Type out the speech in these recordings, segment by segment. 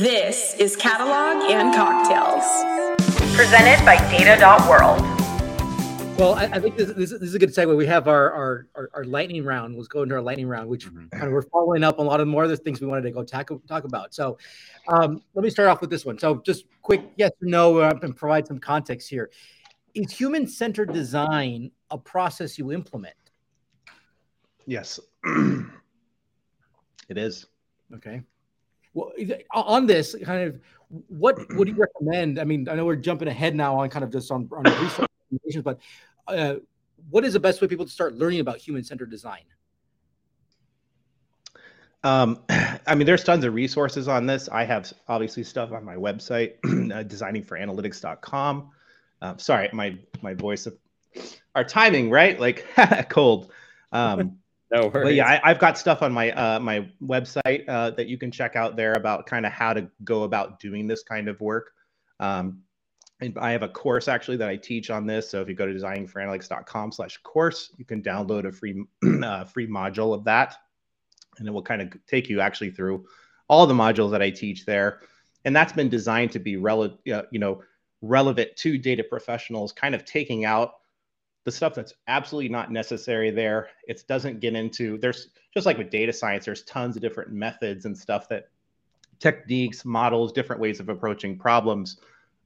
This is Catalog and Cocktails. Presented by Data.World. Well, I, I think this, this, this, is a good segue. We have our our, our, our lightning round. Let's go into our lightning round, which mm-hmm. kind of we're following up on a lot of more of the things we wanted to go talk, talk about. So um, let me start off with this one. So just quick yes or no uh, and provide some context here. Is human-centered design a process you implement? Yes. it is. Okay. Well, on this kind of, what would you recommend? I mean, I know we're jumping ahead now on kind of just on, on research, but uh, what is the best way for people to start learning about human-centered design? Um, I mean, there's tons of resources on this. I have obviously stuff on my website, uh, designingforanalytics.com. Um, sorry, my my voice, our timing, right? Like cold. Um, no worries. But yeah, I, have got stuff on my uh, my website uh, that you can check out there about kind of how to go about doing this kind of work. Um, and I have a course actually that I teach on this. So if you go to designingforanalytics.com slash course, you can download a free uh, free module of that. And it will kind of take you actually through all the modules that I teach there. And that's been designed to be relevant, you know, relevant to data professionals, kind of taking out the stuff that's absolutely not necessary there. It doesn't get into there's just like with data science, there's tons of different methods and stuff that techniques, models, different ways of approaching problems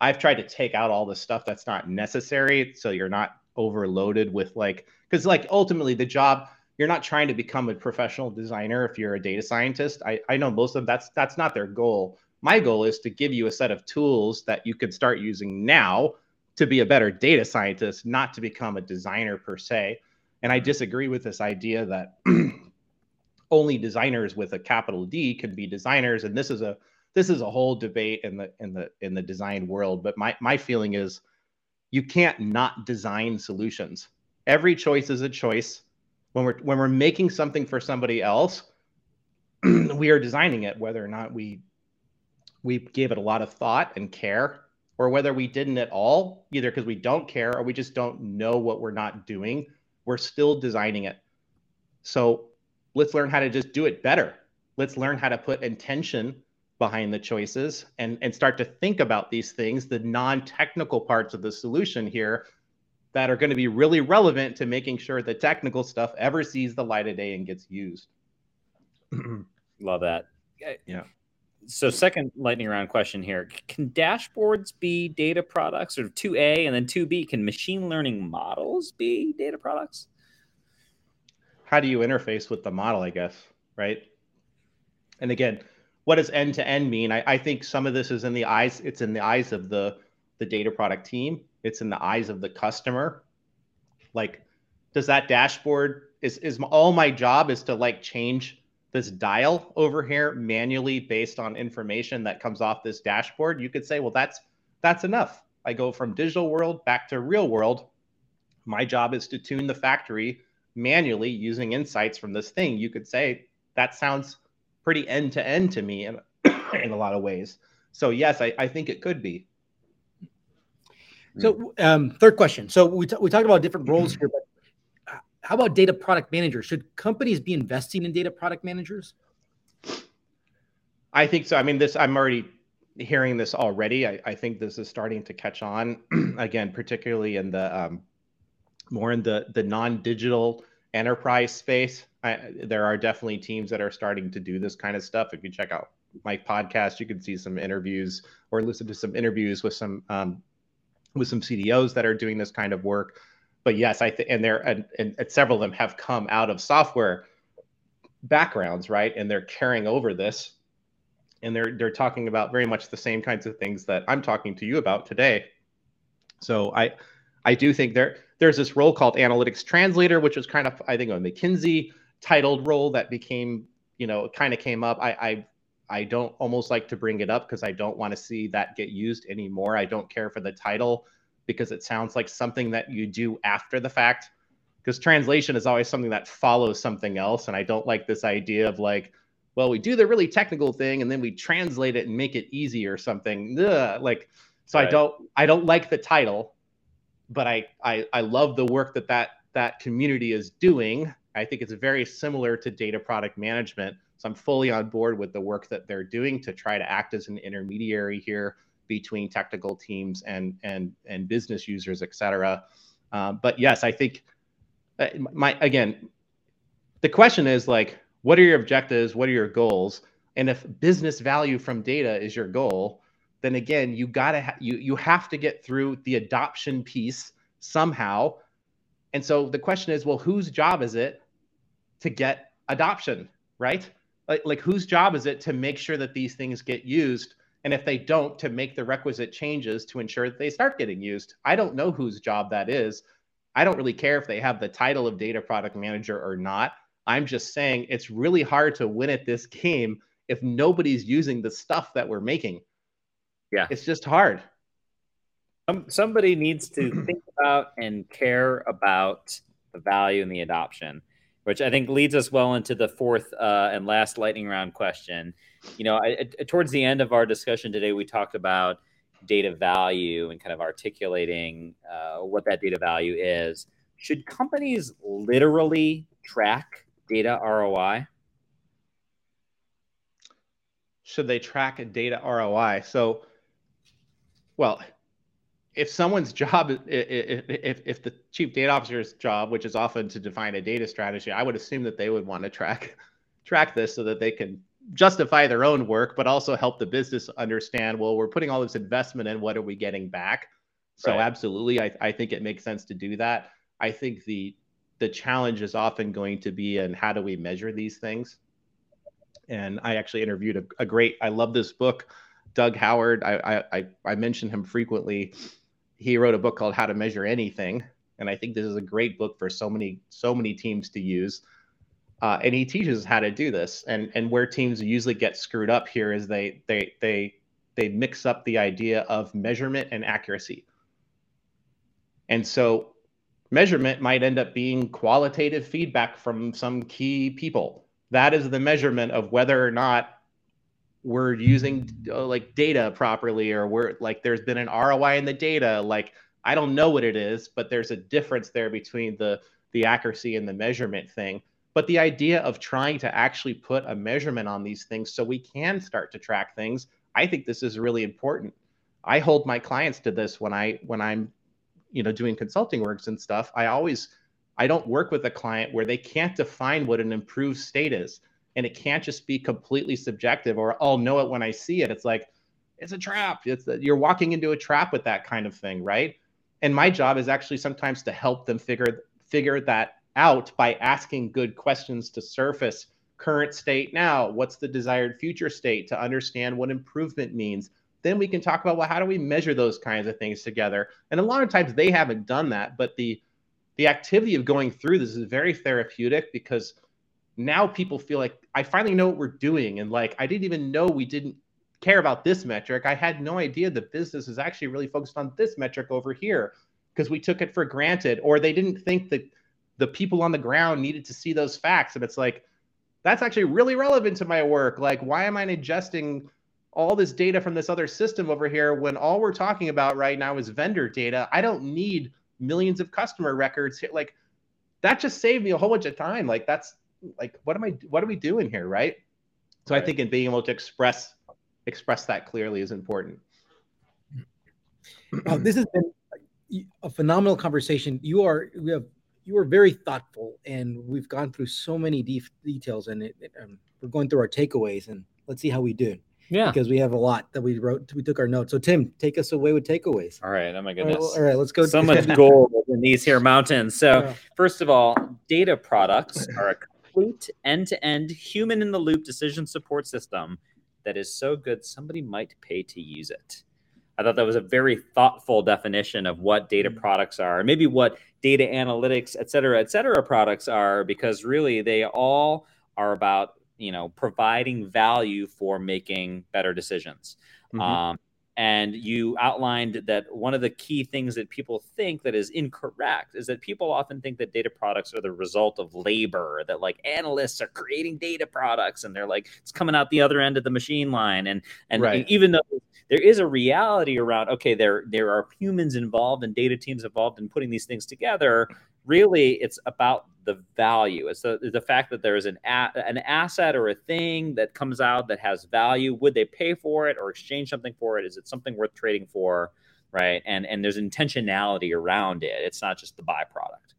I've tried to take out all the stuff that's not necessary so you're not overloaded with like because like ultimately the job you're not trying to become a professional designer if you're a data scientist. I, I know most of them that's that's not their goal. My goal is to give you a set of tools that you could start using now to be a better data scientist, not to become a designer per se. And I disagree with this idea that only designers with a capital D can be designers. And this is a this is a whole debate in the in the in the design world but my my feeling is you can't not design solutions every choice is a choice when we're when we're making something for somebody else we are designing it whether or not we we gave it a lot of thought and care or whether we didn't at all either because we don't care or we just don't know what we're not doing we're still designing it so let's learn how to just do it better let's learn how to put intention behind the choices and, and start to think about these things, the non technical parts of the solution here that are going to be really relevant to making sure the technical stuff ever sees the light of day and gets used. Love that. Yeah. So, second lightning round question here Can dashboards be data products, or 2A and then 2B? Can machine learning models be data products? How do you interface with the model, I guess, right? And again, what does end to end mean? I, I think some of this is in the eyes. It's in the eyes of the the data product team. It's in the eyes of the customer. Like, does that dashboard is is all my job is to like change this dial over here manually based on information that comes off this dashboard? You could say, well, that's that's enough. I go from digital world back to real world. My job is to tune the factory manually using insights from this thing. You could say that sounds pretty end to end to me in, in a lot of ways. So yes, I, I think it could be. So um, third question. So we, t- we talked about different roles here, but how about data product managers? Should companies be investing in data product managers? I think so. I mean, this I'm already hearing this already. I, I think this is starting to catch on again, particularly in the um, more in the the non-digital enterprise space. I, there are definitely teams that are starting to do this kind of stuff. If you check out my podcast, you can see some interviews or listen to some interviews with some um, with some CDOs that are doing this kind of work. But yes, I think and there and, and, and several of them have come out of software backgrounds, right? And they're carrying over this, and they're they're talking about very much the same kinds of things that I'm talking to you about today. So I I do think there there's this role called analytics translator, which was kind of I think a McKinsey titled role that became, you know, kind of came up. I, I I don't almost like to bring it up because I don't want to see that get used anymore. I don't care for the title because it sounds like something that you do after the fact. Because translation is always something that follows something else. And I don't like this idea of like, well, we do the really technical thing and then we translate it and make it easy or something. Ugh. Like, so right. I don't I don't like the title, but I, I I love the work that that that community is doing I think it's very similar to data product management. So I'm fully on board with the work that they're doing to try to act as an intermediary here between technical teams and and and business users, et cetera. Um, but yes, I think uh, my again, the question is like, what are your objectives? What are your goals? And if business value from data is your goal, then again, you gotta ha- you you have to get through the adoption piece somehow. And so the question is, well, whose job is it to get adoption, right? Like, like whose job is it to make sure that these things get used? And if they don't, to make the requisite changes to ensure that they start getting used. I don't know whose job that is. I don't really care if they have the title of data product manager or not. I'm just saying it's really hard to win at this game if nobody's using the stuff that we're making. Yeah. It's just hard. Um, somebody needs to think about and care about the value and the adoption, which I think leads us well into the fourth uh, and last lightning round question. You know, I, I, towards the end of our discussion today, we talked about data value and kind of articulating uh, what that data value is. Should companies literally track data ROI? Should they track a data ROI? So, well, if someone's job, if, if, the chief data officer's job, which is often to define a data strategy, I would assume that they would want to track track this so that they can justify their own work, but also help the business understand, well, we're putting all this investment in, what are we getting back? So right. absolutely, I, I think it makes sense to do that. I think the the challenge is often going to be in how do we measure these things. And I actually interviewed a, a great, I love this book, Doug Hubbard. I, I I mention him frequently. He wrote a book called How to Measure Anything, and I think this is a great book for so many so many teams to use uh, and he teaches how to do this. And and where teams usually get screwed up here is they they they they mix up the idea of measurement and accuracy. And so measurement might end up being qualitative feedback from some key people. That is the measurement of whether or not we're using uh, like data properly or we're like there's been an ROI in the data. Like I don't know what it is, but there's a difference there between the the accuracy and the measurement thing. But the idea of trying to actually put a measurement on these things so we can start to track things, I think this is really important. I hold my clients to this when I when I'm you know doing consulting works and stuff. I always I don't work with a client where they can't define what an improved state is. And it can't just be completely subjective or I'll know it when I see it. It's like it's a trap. It's a, you're walking into a trap with that kind of thing, right? And my job is actually sometimes to help them figure figure that out by asking good questions to surface current state now what's the desired future state to understand what improvement means then we can talk about well how do we measure those kinds of things together and a lot of times they haven't done that but the the activity of going through this is very therapeutic because now people feel like i finally know what we're doing and like i didn't even know we didn't care about this metric i had no idea the business is actually really focused on this metric over here because we took it for granted or they didn't think that the people on the ground needed to see those facts. And it's like, that's actually really relevant to my work. Like, why am I ingesting all this data from this other system over here when all we're talking about right now is vendor data? I don't need millions of customer records. Like, that just saved me a whole bunch of time. Like, that's like, what am I, what are we doing here? Right. So right. I think in being able to express, express that clearly is important. Uh, this has been a phenomenal conversation. You are, we have you are very thoughtful, and we've gone through so many de- details, and it, it, um, we're going through our takeaways, and let's see how we do. Yeah, because we have a lot that we wrote. We took our notes. So Tim, take us away with takeaways. All right. Oh my goodness. All right, all right let's go. So much gold in these here mountains. So yeah. first of all, data products are a complete end-to-end human-in-the-loop decision support system that is so good somebody might pay to use it. I thought that was a very thoughtful definition of what data mm. products are, maybe what data analytics, et cetera, et cetera, products are, because really they all are about you know providing value for making better decisions. Mm-hmm. Um, and you outlined that one of the key things that people think that is incorrect is that people often think that data products are the result of labor that like analysts are creating data products and they're like it's coming out the other end of the machine line and and right. even though there is a reality around okay there there are humans involved and data teams involved in putting these things together really it's about the value. It's the, the fact that there is an a, an asset or a thing that comes out that has value. Would they pay for it or exchange something for it? Is it something worth trading for? Right. And and there's intentionality around it. It's not just the byproduct.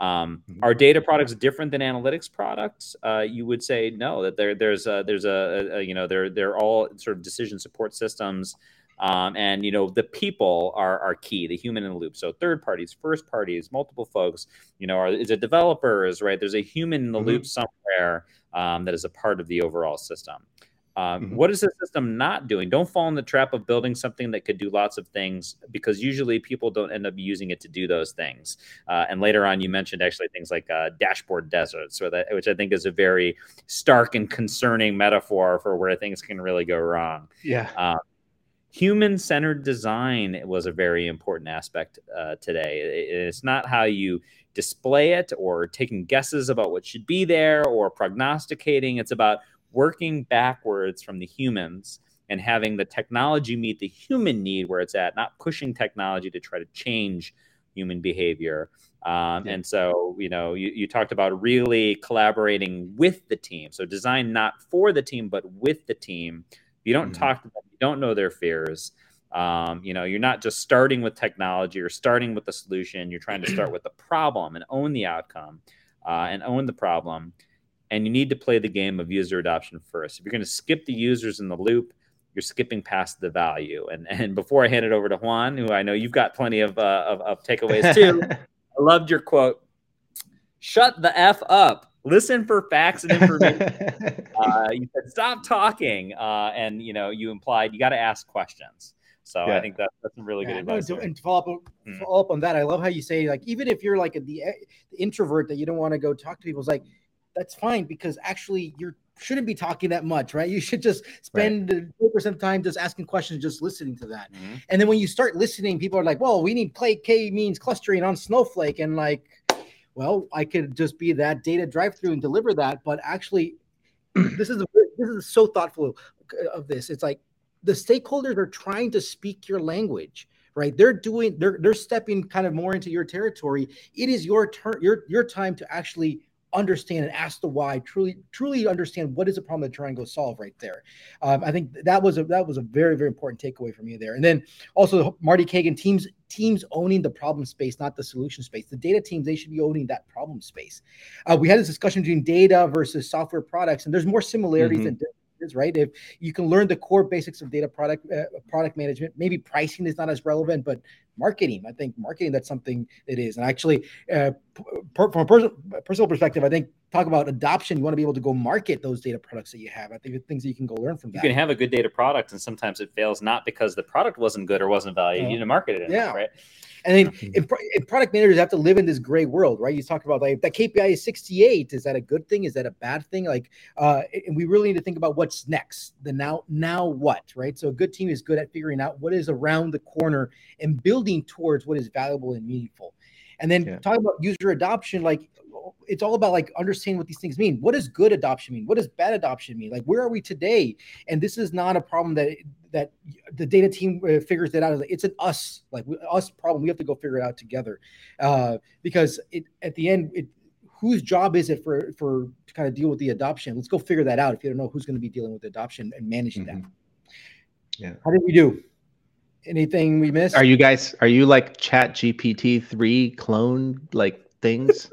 Um, mm-hmm. Are data products different than analytics products? Uh, you would say no. That there, there's a, there's a, a, you know they're they're all sort of decision support systems um, and you know the people are are key, the human in the loop. So third parties, first parties, multiple folks. You know, are, is it developers? Right? There's a human in the mm-hmm. loop somewhere um, that is a part of the overall system. Um, mm-hmm. What is the system not doing? Don't fall in the trap of building something that could do lots of things because usually people don't end up using it to do those things. Uh, and later on, you mentioned actually things like uh, dashboard deserts, that, which I think is a very stark and concerning metaphor for where things can really go wrong. Yeah. Um, human centered design was a very important aspect uh, today. It's not how you display it or taking guesses about what should be there or prognosticating. It's about working backwards from the humans and having the technology meet the human need where it's at, not pushing technology to try to change human behavior. Um, yeah. And so, you know, you, you talked about really collaborating with the team. So, design not for the team, but with the team. If you don't mm-hmm. talk to them, don't know their fears. Um, you know, you're not just starting with technology or starting with the solution. You're trying to start with the problem and own the outcome uh, and own the problem. And you need to play the game of user adoption first. If you're going to skip the users in the loop, you're skipping past the value. And and before I hand it over to Juan, who I know you've got plenty of uh, of, of takeaways too, I loved your quote. Shut the f up listen for facts and information. uh, you said stop talking, uh, and you know you implied you got to ask questions. So yeah. I think that, that's some really yeah, good advice. No, and to follow up, mm. follow up on that, I love how you say like even if you're like a, the, the introvert that you don't want to go talk to people, it's like that's fine because actually you shouldn't be talking that much, right? You should just spend right. percent of time just asking questions, just listening to that. Mm-hmm. And then when you start listening, people are like, "Well, we need play K means clustering on Snowflake," and like well, I could just be that data drive through and deliver that. But actually, this is this is so thoughtful of this. It's like the stakeholders are trying to speak your language right they're doing they're they're stepping kind of more into your territory it is your turn your your time to actually understand and ask the why truly truly understand what is the problem they're trying to go solve right there. Um, i think that was a that was a very very important takeaway from you there. And then also marty Cagan teams teams owning the problem space not the solution space. The data teams they should be owning that problem space. Uh, we had this discussion between data versus software products and there's more similarities mm-hmm. than differences right? If you can learn the core basics of data product uh, product management maybe pricing is not as relevant but marketing. I think marketing that's something it is. And actually, uh, per, from a personal, personal perspective, I think talk about adoption. You want to be able to go market those data products that you have. I think the things that you can go learn from that. You can have a good data product, and sometimes it fails not because the product wasn't good or wasn't valued. You didn't market it enough, yeah. right? And then if, if product managers have to live in this gray world, right? You talked about like that KPI is 68. Is that a good thing? Is that a bad thing? Like, uh, and we really need to think about what's next. The now, now what, right? So a good team is good at figuring out what is around the corner and building towards what is valuable and meaningful. And then yeah. talking about user adoption, like it's all about like understanding what these things mean. What does good adoption mean? What does bad adoption mean? Like where are we today? And this is not a problem that that the data team uh, figures it out. It's an us like us problem. We have to go figure it out together uh, because it at the end it whose job is it for for to kind of deal with the adoption? Let's go figure that out. If you don't know who's going to be dealing with the adoption and managing mm-hmm. that. Yeah. How did we do? Anything we missed? Are you guys are you like Chat GPT three clone like things?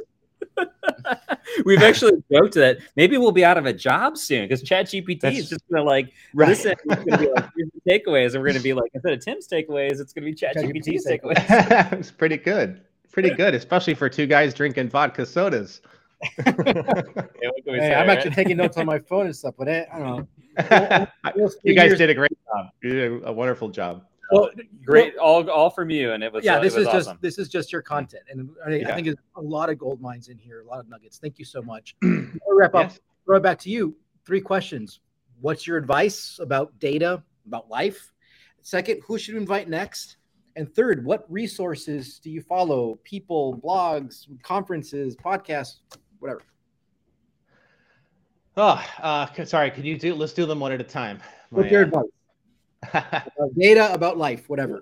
We've actually joked that maybe we'll be out of a job soon because Chat GPT is just gonna like right. listen. It's gonna be like takeaways, and we're gonna be like instead of Tim's takeaways, it's gonna be Chat GPT's takeaways. it's pretty good, pretty good, especially for two guys drinking vodka sodas. yeah, hey, say, I'm right? actually taking notes on my phone and stuff, but I, I don't know. you guys did a great job. You did a wonderful job well, great, all all from you, and it was yeah. Uh, this was is awesome. just this is just your content, and I, yeah. I think there's a lot of gold mines in here, a lot of nuggets. Thank you so much. wrap up, yes. throw it back to you. Three questions: What's your advice about data, about life? Second, who should we invite next? And third, what resources do you follow? People, blogs, conferences, podcasts, whatever. Oh, uh, sorry. Could you do? Let's do them one at a time. What's your uh, data about life, whatever.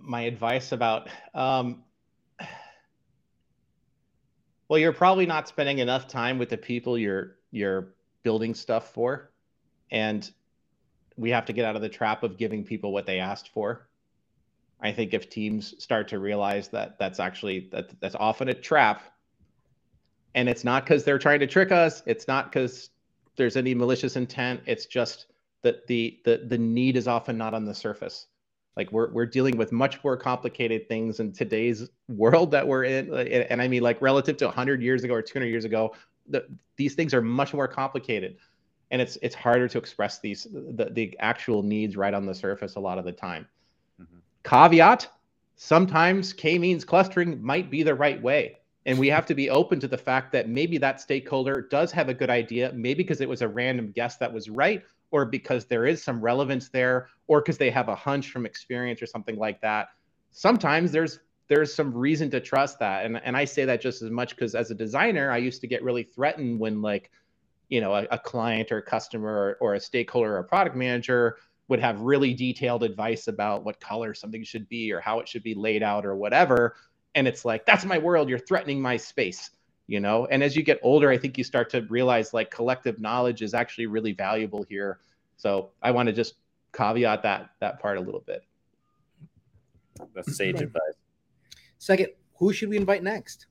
My advice about um, Well, you're probably not spending enough time with the people you're you're building stuff for, and we have to get out of the trap of giving people what they asked for. I think if teams start to realize that that's actually that that's often a trap, and it's not because they're trying to trick us, it's not because there's any malicious intent. It's just that the the the need is often not on the surface. Like we're we're dealing with much more complicated things in today's world that we're in, and I mean like relative to 100 years ago or 200 years ago, the, these things are much more complicated, and it's it's harder to express these the the actual needs right on the surface a lot of the time. Mm-hmm. Caveat: sometimes k-means clustering might be the right way. And we have to be open to the fact that maybe that stakeholder does have a good idea, maybe because it was a random guess that was right, or because there is some relevance there, or because they have a hunch from experience or something like that. Sometimes there's there's some reason to trust that. And and I say that just as much because as a designer, I used to get really threatened when like, you know, a, a client or a customer or, or a stakeholder or a product manager would have really detailed advice about what color something should be or how it should be laid out or whatever and it's like that's my world you're threatening my space you know? And as you get older i think you start to realize like collective knowledge is actually really valuable here. So i want to just caveat that that part a little bit. That's sage advice. Second who should we invite next?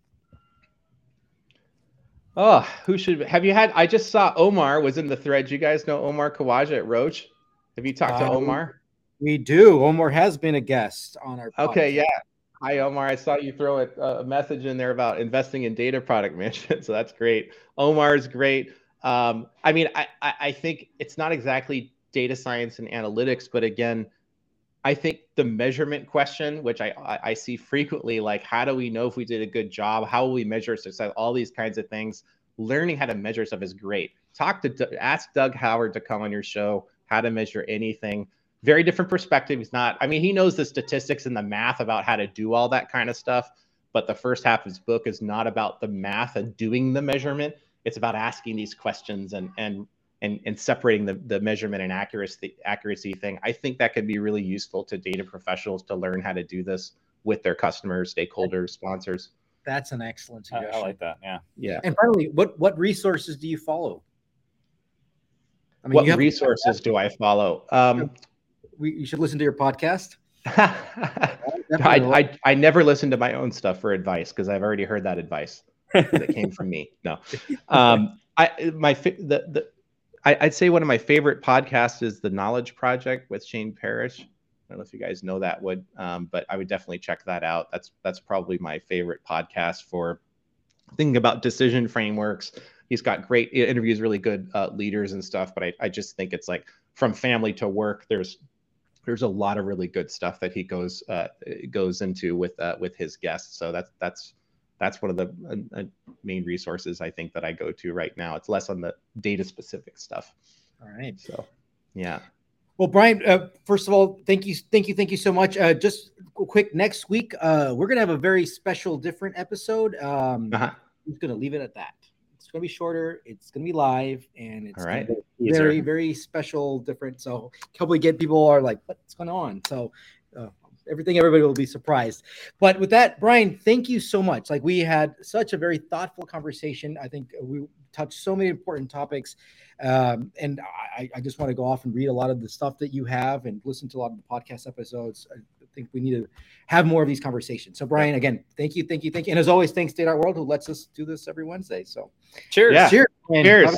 Oh who should have you had i just saw omar was in the thread. You guys know omar Khawaja at roche have you talked to omar? We do. Omar has been a guest on our podcast. okay yeah Hi, Omar. I saw you throw a, a, message in there about investing in data product management. So that's great. Omar is great. Um, I mean, I, I think it's not exactly data science and analytics, but again, I think the measurement question, which I, I see frequently, like how do we know if we did a good job? How will we measure success? All these kinds of things. Learning how to measure stuff is great. Talk to ask Doug Hubbard to come on your show. How to measure anything very different perspective. He's not, I mean, he knows the statistics and the math about how to do all that kind of stuff. But the first half of his book is not about the math and doing the measurement. It's about asking these questions and and and, and separating the, the measurement and accuracy accuracy thing. I think that could be really useful to data professionals to learn how to do this with their customers, stakeholders, sponsors. That's an excellent suggestion. I, I like that. Yeah. Yeah. And finally, what what resources do you follow? I mean, what resources do I follow? Um, we, you should listen to your podcast. I, I, I never listen to my own stuff for advice because I've already heard that advice that came from me. No, um, I my the the I, would say one of my favorite podcasts is the Knowledge Project with Shane Parrish. I don't know if you guys know that would, um, but I would definitely check that out. That's that's probably my favorite podcast for thinking about decision frameworks. He's got great interviews, really good uh, leaders and stuff. But I, I just think it's like from family to work. There's there's a lot of really good stuff that he goes uh, goes into with uh, with his guests. So that's that's that's one of the uh, uh, main resources I think that I go to right now. It's less on the data specific stuff. All right. So yeah. Well, Brian, uh, first of all, thank you, thank you, thank you so much. Uh, just quick, next week uh, we're gonna have a very special, different episode. Um, uh-huh. I'm just gonna leave it at that going to be shorter. It's going to be live, and it's right. very, very special, different. So hopefully, get people are like, what's going on? So uh, everything, everybody will be surprised. But with that, Brian, thank you so much. Like we had such a very thoughtful conversation. I think we touched so many important topics. Um, and I, I, just want to go off and read a lot of the stuff that you have and listen to a lot of the podcast episodes think we need to have more of these conversations. So, Brian, again, thank you, thank you, thank you. And as always, thanks Data World who lets us do this every Wednesday. So, cheers. Yeah. Cheers. Cheers.